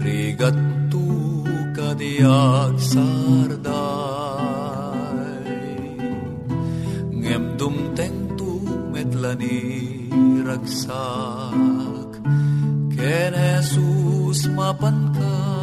Rigat tu kadiag sarday. Ngem dumteng tu metlani ragsak Ken Jesus mapan ka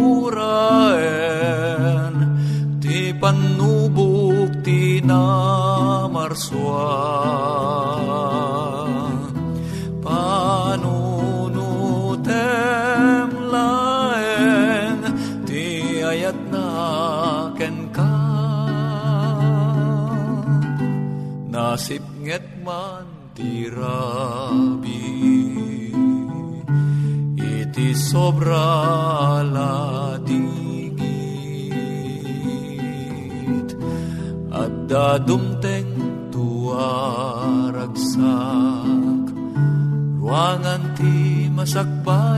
guraen Ti panubuk ti Sobra ladigit At dadumteng tuaragsak Ruangan ti masakbayan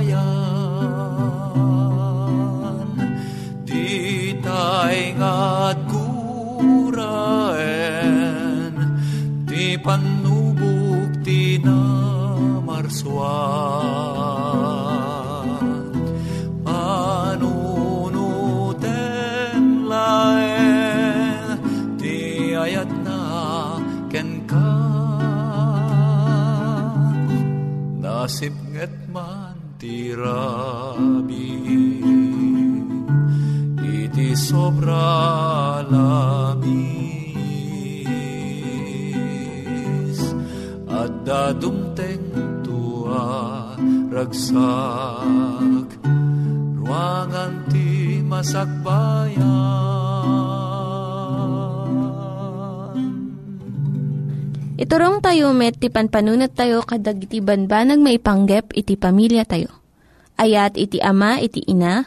rabi Iti sobra lamis At dadumteng tua ragsak ruangan ti masakbayan. Iturong tayo met, ti panpanunat tayo kadag iti banbanag maipanggep iti pamilya tayo. Ayat iti ama, iti ina,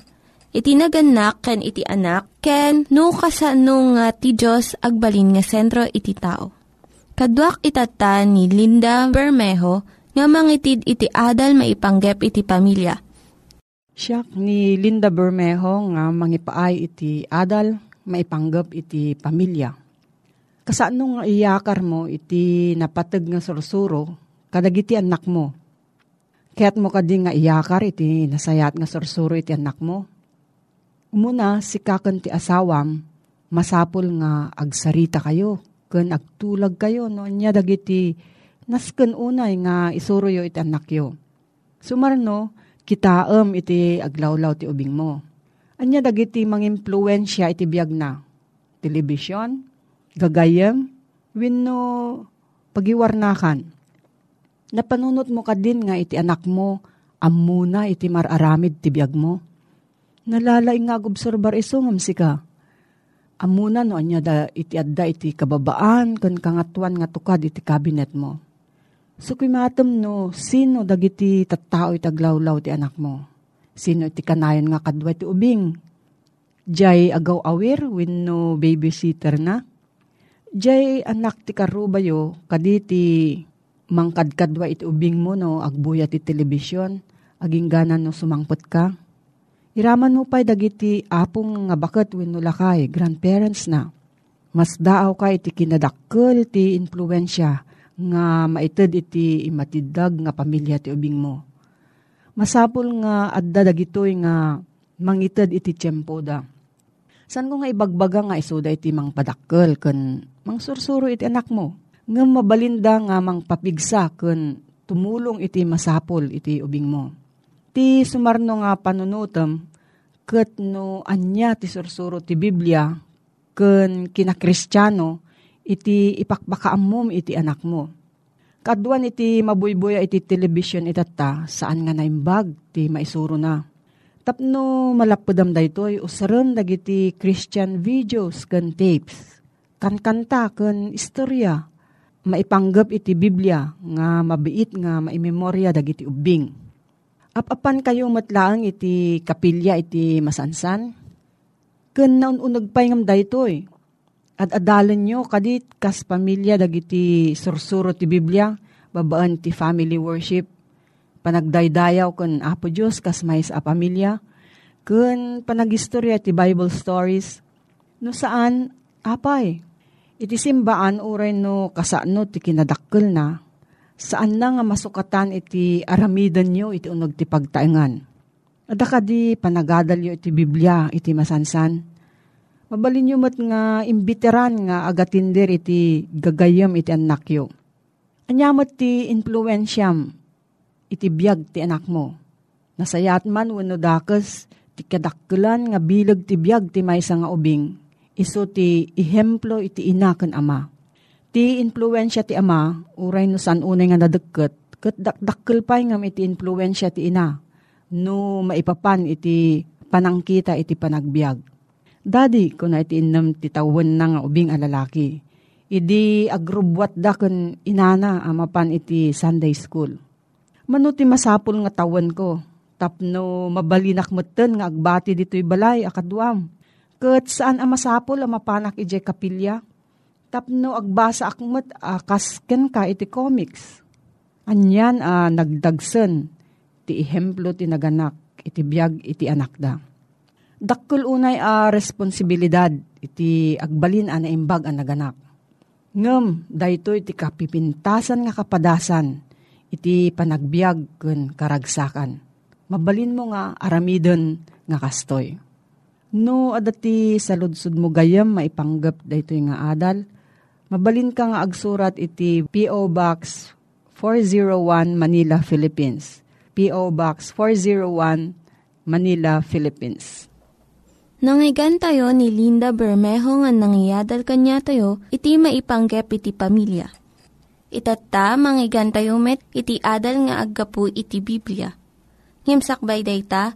iti naganak, ken iti anak, ken no, kasano nga ti Diyos agbalin nga sentro iti tao. Kaduak itata ni Linda Bermejo nga mangitid iti adal maipanggep iti pamilya. Siya ni Linda Bermejo nga mangipaay iti adal maipanggep iti pamilya. Kasano nga iyakar mo iti napatag nga sursuro kadagiti anak mo. Kaya't mo kadi nga iyakar iti nasayat nga sursuro iti anak mo. Umuna si kakan ti asawam masapul nga agsarita kayo ken agtulag kayo no nya dagiti nasken unay nga isuro yo iti anak yo. Sumarno, kitaem iti aglawlaw ti ubing mo. Anya dagiti mangimpluwensya iti biag na. Telebisyon, gagayem, wenno pagiwarnakan. Napanunot mo ka din nga iti anak mo, amuna iti mararamid ti biag mo. Nalalay nga gobserbar iso ngam sika Amuna no anya da iti adda iti kababaan kan kangatuan nga tukad iti kabinet mo. So kumatom no, sino dagiti tattao iti aglawlaw ti anak mo? Sino iti kanayon nga kadwa iti ubing? Jay agaw awir win no babysitter na? Jay anak ti karubayo kaditi mangkadkadwa iti ubing mo no agbuya ti telebisyon aging ganan no sumangpot ka? Iraman mo pa'y dagiti apong nga bakat wenno lakay, grandparents na. Mas daaw ka iti kinadakkel ti influensya nga maited iti imatidag nga pamilya ti ubing mo. Masapul nga adda dagitoy nga mangited iti tiyempo da. San ko nga ibagbaga nga isuda iti mang padakkel ken mang sursuro iti anak mo. Nga mabalinda nga mang papigsa ken tumulong iti masapol iti ubing mo ti sumarno nga panunutem ket no anya ti sursuro ti Biblia ken kinakristyano iti ipakbakaamom iti anak mo. Kaduan iti mabuybuya iti television itata saan nga naimbag ti maisuro na. Tapno malapudam daytoy usaran dagiti Christian videos ken tapes. Kan kanta ken istorya maipanggap iti Biblia nga mabiit nga maimemorya dagiti ubing Apapan kayo matlaang iti kapilya iti masansan? Ken naununag pa ngam daytoy. At adalan nyo kadit kas pamilya dagiti sursuro ti Biblia, babaan ti family worship, panagdaydayaw ken Apo Dios kas mais a pamilya, ken panagistorya ti Bible stories, no saan apay. Iti simbaan uray no kasano ti kinadakkel na, saan na nga masukatan iti aramidan nyo iti unog ti pagtaengan. Adaka di panagadal iti Biblia iti masansan. Mabalin nyo mat nga imbiteran nga agatinder iti gagayam iti anak yo. Anyamat ti influensyam iti biyag ti anak mo. Nasayat man wano dakas ti kadakkelan nga bilag ti biyag ti maysa nga ubing. Iso ti ihemplo iti ina ken ama Ti influensya ti ama, uray no san unay nga nadagket, ket dakdakkel pay nga iti influensya ti ina, no maipapan iti panangkita iti panagbiag. Dadi, kung na iti inam ti tawen na nga ubing alalaki, idi agrubwat da kun inana amapan iti Sunday school. Mano ti masapul nga tawen ko, tapno mabalinak meten nga agbati dito'y balay akadwam. Ket saan amasapul amapanak ije kapilya? tapno agbasa akmet uh, kasken ka iti comics. Anyan uh, nagdagsen ti ihemplo ti naganak iti biyag iti anak da. Dakkel unay a uh, responsibilidad iti agbalin ana imbag ang naganak. Ngem, dayto iti kapipintasan nga kapadasan iti panagbiag ken karagsakan. Mabalin mo nga aramiden nga kastoy. No, adati sa ludsud mo gayam maipanggap dayto nga adal, Mabalin ka nga agsurat iti P.O. Box 401 Manila, Philippines. P.O. Box 401 Manila, Philippines. Nangyigan tayo ni Linda Bermejo nga nangyadal kanya tayo, iti maipanggep iti pamilya. Itatta, manggigan tayo met, iti adal nga aggapu iti Biblia. Ngimsakbay day ta,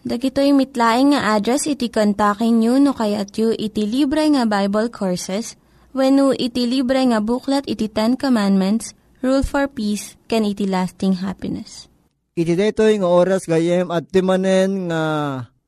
Dagitoy mitlaing nga address iti kontakin nyo no kayat yu iti libre nga Bible Courses when no iti libre nga buklat iti Ten Commandments, Rule for Peace, can iti lasting happiness. Iti detoy nga oras gayem at timanen nga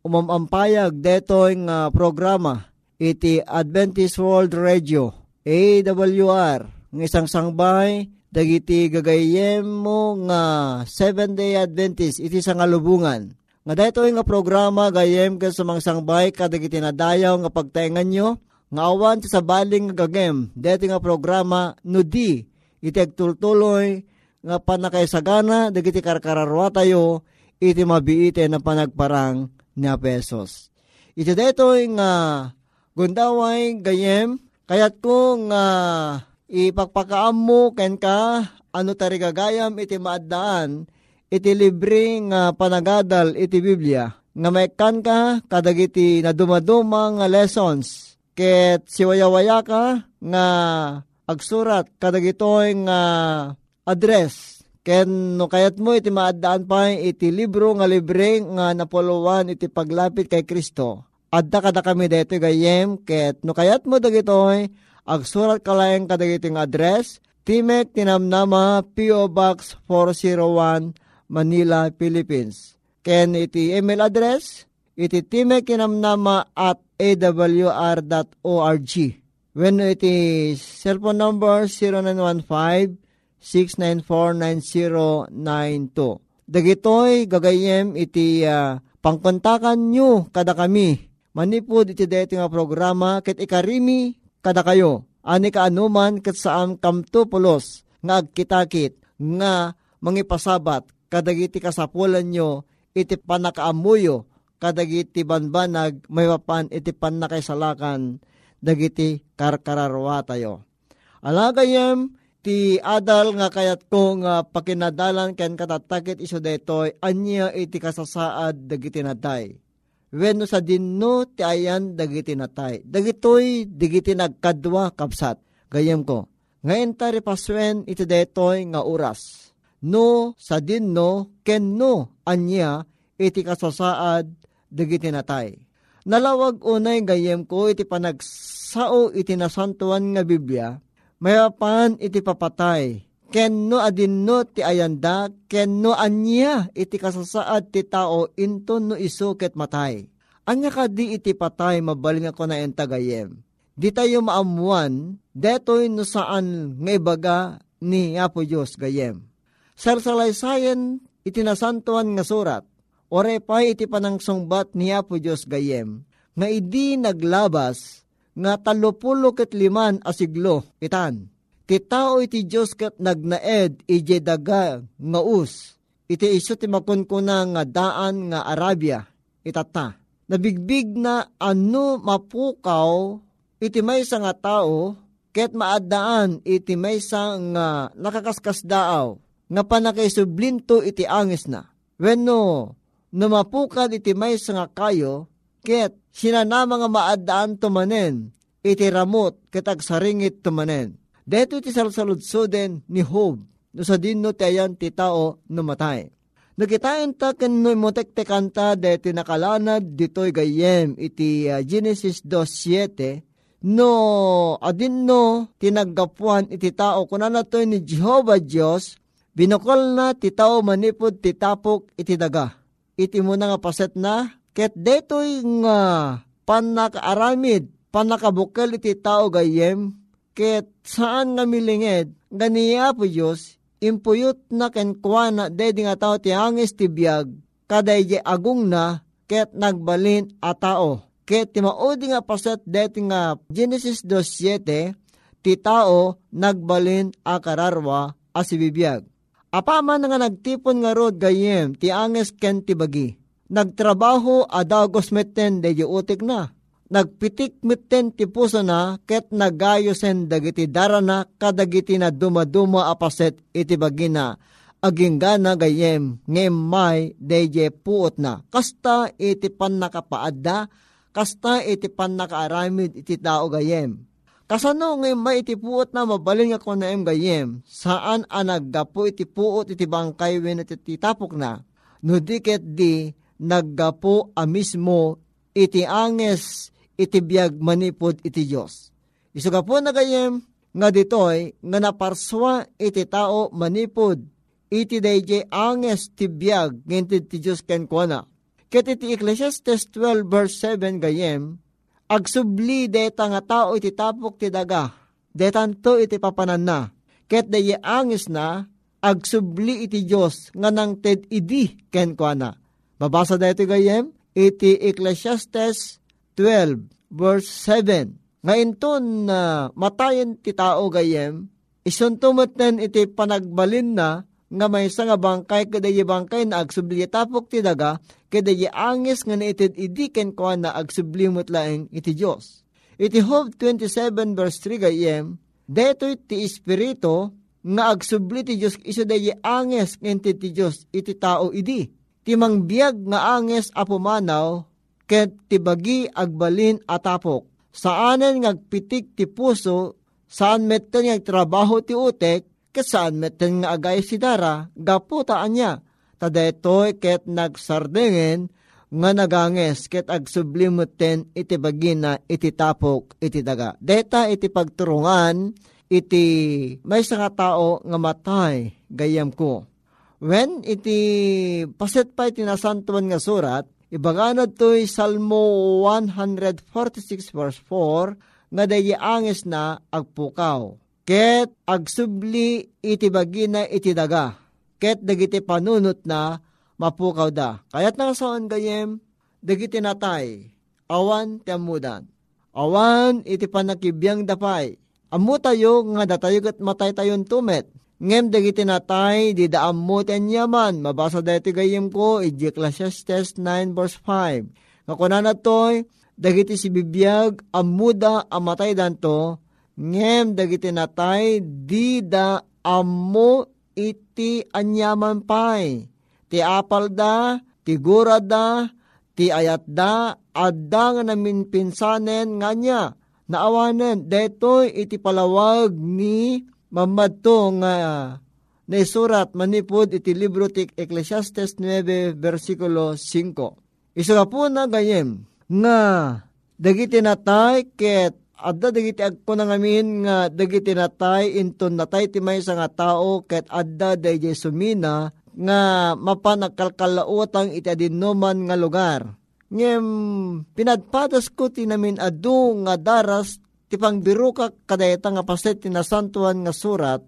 umamampayag detoy nga programa iti Adventist World Radio AWR ng isang sangbay dagiti gagayem mo nga Seven Day Adventist iti sangalubungan. Nga dito nga programa gayem ka sa sangbay kadagiti nadayaw nga pagtaingan nyo nga awan sa baling nga gagem dito nga programa nudi iti agtultuloy nga panakaisagana dagiti karkararwa tayo iti mabiite na panagparang ni Pesos. Iti dito nga gundaway gayem Kayat kung uh, ipagpakaam mo ken ka, ano tari gagayam iti maadaan, iti libreng uh, panagadal iti Biblia. Nga may kan ka, kadagiti na dumaduma nga lessons. Ket siwayawaya ka, nga agsurat, kadagitoy nga address. Ken no kayat mo iti maadaan pa iti libro nga libre nga napuluan iti paglapit kay Kristo Adda kada kami dito gayem ket no kayat mo dagitoy agsurat kalaeng kadagiting address Timek Tinamnama PO Box 401 Manila, Philippines. Ken iti email address iti Timek Tinamnama at awr.org. When iti cellphone number 0915 6949092. Dagitoy gagayem iti uh, pangkontakan nyo kada kami manipod iti deti nga programa ket ikarimi kada kayo. Ani ka anuman ket saan kamto pulos nga agkitakit nga mangipasabat kadagiti kasapulan nyo iti panakaamuyo kadagiti banbanag may mapan iti panakaisalakan dagiti karkararwa tayo. Alagayem ti adal nga kayat ko nga pakinadalan ken katatakit iso detoy anya iti kasasaad dagiti naday wenno sa dinno ti ayan dagiti natay. Dagitoy digiti nagkadwa kapsat. Gayem ko, ngayon tari paswen iti detoy nga oras. No sa dinno ken no anya iti kasasaad dagiti natay. Nalawag unay gayem ko iti panagsao iti nasantuan nga Biblia, mayapan iti papatay ken no adin no ti ayanda, ken no anya iti kasasaad ti tao into no iso ket matay. Anya ka di iti patay mabaling ako na entagayem. Di tayo maamuan, detoy no saan nga ibaga ni Apo Diyos gayem. Sarsalaysayan iti nasantuan nga surat, ore pa iti panangsungbat ni Apo Diyos gayem, nga idi naglabas nga talupulo ket liman asiglo itan Ti tao iti Diyos kat nagnaed ije daga nga us. Iti iso ti makunkuna nga daan nga Arabia. Itata. Nabigbig na ano mapukaw iti may nga tao ket maadaan iti may nga nakakaskas daaw nga panakaisublinto iti angis na. Wenno, numapukad iti may nga kayo ket sinanama nga maadaan tumanen iti ramot ket agsaringit tumanen Deto iti salsaludsoden ni Hob, no sa dinno ti ayan ti tao numatay. Nakitain ta ken no motektekan ta deti nakalanad ditoy gayem iti uh, Genesis 2.7 no adin no tinaggapuan iti tao kunan nato ni Jehovah Dios binukol na ti tao manipod ti tapok iti daga. Iti mo nga paset na ket detoy nga panakaaramid panakabukal iti tao gayem Ket saan nga milinged, ganiya po Diyos, impuyot na kenkwana dedi nga tao ti angis ti biyag, kaday agung na, ket nagbalin a tao. Ket ti maudi nga paset deti nga Genesis 2.7, ti tao nagbalin a kararwa asibibiyag. Apaman nga nagtipon nga rod gayem ti anges ken ti bagi. Nagtrabaho adagos meten de utik na. Nagpitik meten ti puso na ket nagayosen dagiti darana kadagiti na dumaduma apaset iti bagi na aging gana gayem ngem may deje puot na. Kasta iti pan nakapaadda, kasta iti pan nakaaramid iti tao gayem Kasano ngay may iti puot na mabalin nga ko na gayem, saan anaggapo iti puot iti bangkay wen iti tapok na, no diket di naggapo a mismo iti anges iti biyag manipod iti Diyos. Isuga po na gayem, nga ditoy nga naparswa iti tao manipod iti dayjay anges ti biyag ngintid ti Diyos ken kuana. Ket iti Ecclesiastes 12 verse 7 gayem, agsubli deta nga tao iti tapok ti daga, detanto iti papanan na, ket dayi angis na, agsubli iti Diyos nga nang ted idi ken kuana. Babasa da ito gayem, iti Ecclesiastes 12 verse 7. Nga inton na uh, matayin ti tao gayem, isuntumot iti panagbalin na nga may nga bangkay kada bangkay na agsubli tapok ti daga kada angis nga naitid idiken ko na agsublimot laeng iti Diyos. Iti Job 27 verse 3 gayem, Deto'y ti Espiritu nga agsubli ti Diyos iso dayi anges ngenti ti Diyos iti tao idi. Ti mangbiag nga anges apumanaw ket ti bagi agbalin atapok. Saanen ngagpitik ti puso saan metten nga trabaho ti utek kasaan meten nga agay si Dara, gaputaan niya. Tadetoy ket nagsardingen nga naganges ket agsublimuten iti bagina iti tapok iti daga. Deta iti pagturungan iti may nga tao nga matay gayam ko. When iti paset pa iti nasantuan nga surat, ibaganad to'y Salmo 146 verse 4, nga dayi angis na agpukaw ket agsubli iti bagina iti daga, ket dagiti panunot na mapukaw da. Kayat nga saan gayem, dagiti natay, awan ti amudan. Awan iti panakibiyang dapay. Amu tayo nga datayo kat matay tayon tumet. Ngem dagiti natay, di daam mo ten yaman. Mabasa dati gayem ko, Ecclesiastes 9 verse 5. Nga na to'y, dagiti si bibiyag, amuda amatay danto, ngem dagiti natay di da ammo iti anyaman pay. Ti apal da, ti da, ti ayat da, adda nga namin pinsanen nga niya. Naawanen, detoy iti palawag ni mamadto nga naisurat manipod iti libro ti Ecclesiastes 9 versikulo 5. Isa po na gayem nga dagiti natay ket adda dagiti agko na ngamin nga dagiti natay inton natay ti may nga tao ket adda dayjay sumina nga mapanakalkalautang iti adinoman nga lugar. Ngem pinadpatas ko ti namin adu nga daras ti pangbiro ka kadayta nga paset ti nasantuan nga surat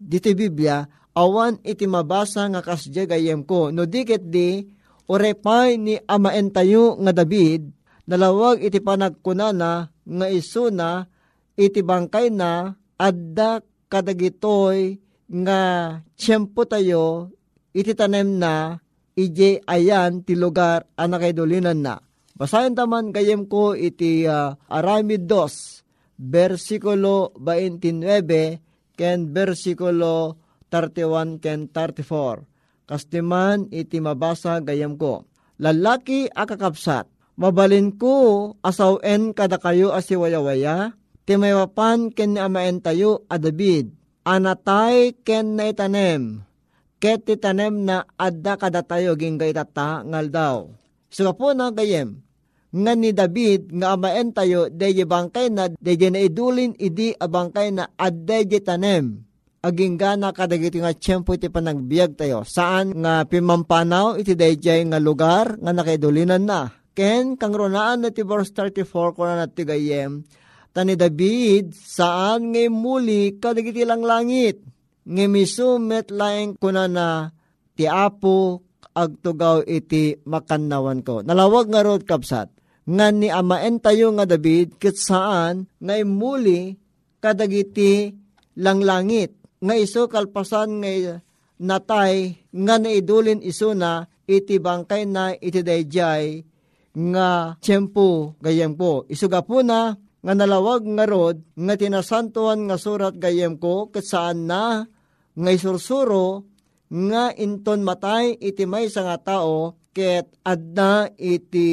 diti Biblia awan iti mabasa nga kasya gayem ko no diket di orepay ni amaen tayo nga David nalawag iti panagkunana nga isuna iti bangkay na adda kadagitoy nga tiyempo tayo iti tanem na ije ayan ti lugar anakay dulinan na. Basahin taman gayem ko iti uh, Aramid 2, versikulo 29, ken versikulo 31 ken 34. Kastiman iti mabasa gayem ko. Lalaki akakapsat, Mabalin ko asawen kada kayo asiwayawaya, timayapan ken amaen tayo adabid, anatay ken na itanem, ket titanem na adda kada tayo ginggay tata ngal daw. So po na gayem, nga ni David nga amaen tayo deje bangkay na deje na idulin idi abangkay na addeje tanem aging gana kadagiti nga tiyempo iti panagbiag tayo. Saan nga pimampanaw iti deje nga lugar nga nakaidulinan na ken kang ronaan na ti verse 34 ko na ti gayem, tani David, saan ngay muli kadagiti lang langit, ngay misumet laeng kuna na ti apo agtugaw iti makannawan ko. Nalawag nga rod kapsat, nga ni amaen tayo nga David, kit saan ngay muli kadagiti lang langit. nga iso kalpasan nga natay nga naidulin iso na iti bangkay na iti dayjay nga tiyempo gayem po. Isuga po na nga nalawag nga rod nga tinasantuhan nga surat gayem ko kat saan na nga isursuro nga inton matay iti may nga tao ket adna iti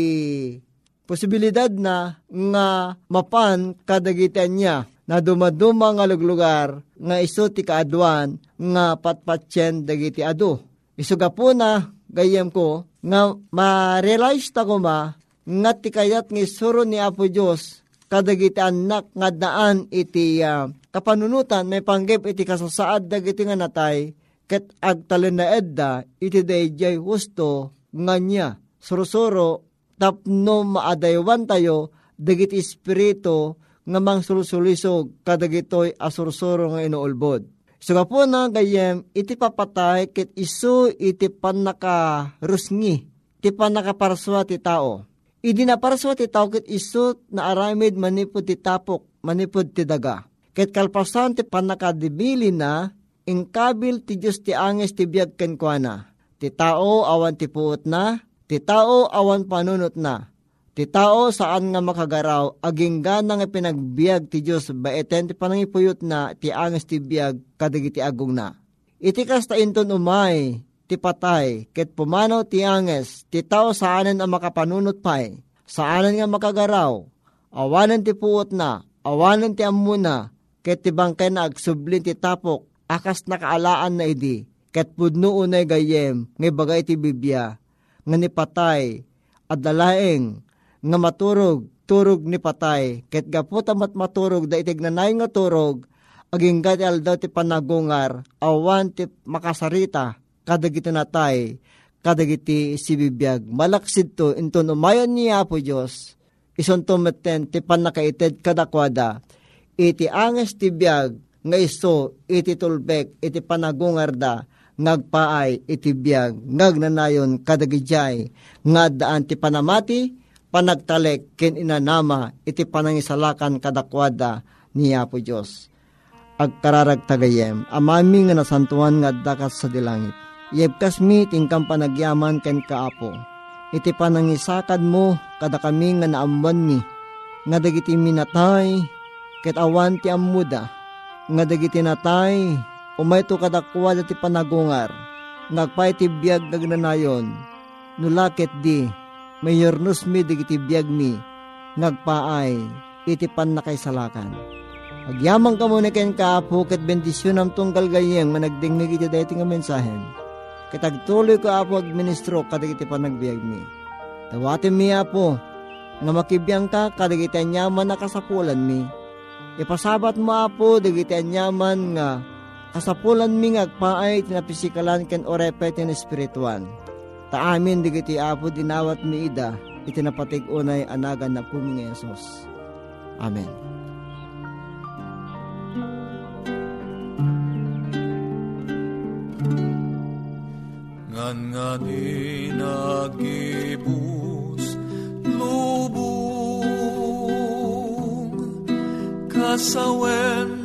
posibilidad na nga mapan kadagitan niya na dumaduma nga luglugar nga iso ti kaadwan nga patpatyen dagiti adu. Isuga po na gayem ko nga ma-realize ta ko ma nga ti kayat nga isuro ni Apo Diyos kadagiti anak nga daan iti uh, kapanunutan may panggip iti kasasaad dagiti nga natay ket agtalen edda iti dayjay husto nga niya surusuro tapno maadaywan tayo dagiti espiritu nga mang sulusulisog kadagitoy asursuro nga inuulbod. So po na gayem, iti papatay kit isu iti panaka rusngi, iti panaka parswa ti tao. Idi na parswa ti tao kit isu na aramid manipod ti tapok, manipod ti daga. Kit kalpasan ti panakadibili na, ingkabil ti Diyos ti anges ti biyag kenkwana. Ti tao awan ti puot na, ti tao awan panunot na. Ti tao saan nga makagaraw, aging gana nga pinagbiag ti Diyos baeten ti panangipuyot na ti anges ti biag kadagiti agong na. Iti kasta inton umay, ti patay, ket pumanaw ti anges, ti tao saanan ang makapanunot pay, saanan nga makagaraw, awanan ti puot na, awanan ti amuna, ket ti bangkay na agsublin ti tapok, akas nakaalaan na idi, ket pudno unay gayem, ngay bagay ti bibya, nga ni patay, at dalaeng, nga maturog, turog ni patay, ket gaputa mat maturog da itig nanay nga turog, aging gati aldaw ti panagungar, awan ti makasarita, kadagiti natay, kadagiti sibibiyag. Malaksid to, inton umayon niya po Diyos, ison tumeten ti panakaited kadakwada, iti anges ti biyag, nga iso, iti tulbek, iti panagungar da, ngagpaay iti biyag, ngagnanayon kadagijay, nga daan ti panamati, panagtalek ken inanama iti panangisalakan kadakwada ni Apo Diyos. Agkararag tagayem, amami nga nasantuan nga dakas sa dilangit. Yebkas mi tingkang panagyaman ken kaapo. Iti panangisakad mo kada kami nga naamwan mi. Nga dagiti minatay, ket awan ti amuda. Nga dagiti natay, umay to kadakwada ti panagungar. Ngagpay ti biyag nagnanayon. Nulaket di, mayornos mi digiti biyag mi, ngagpaay, iti pan na kay salakan. Agyamang ka muna ken kaapo ket bendisyon am tunggal gayeng managdingnig iti dayto nga mensahen. Kitagtuloy ko apo agministro kadagiti panagbiag mi. Tawatin mi apo, nga makibiyang ka kadagiti anyaman na kasapulan mi. Ipasabat mo apo dagiti anyaman nga kasapulan mi ngagpaay tinapisikalan ken orepet tin espirituan Ta amin digiti apo dinawat mi ida, itinapatig unay anagan na mga Yesus. Amen. Ngan nga di nagibus lubong kasawen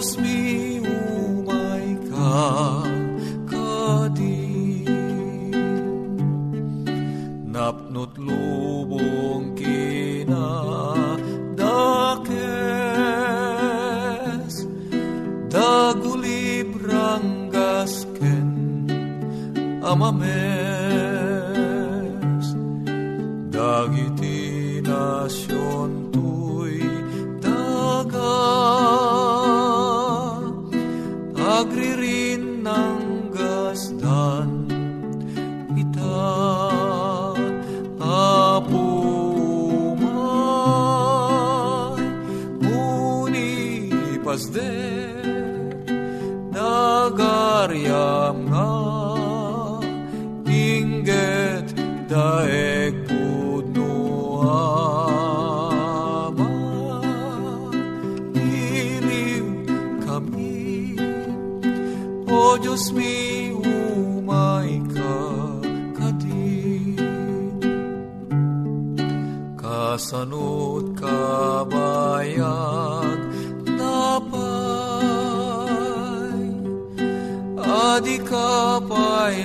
Diyos mi Diyos mi umay ka kadi Kasanot kabayag napay Adi ka pa'y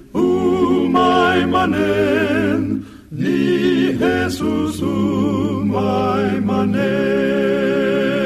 manen, ni Jesus umay manen.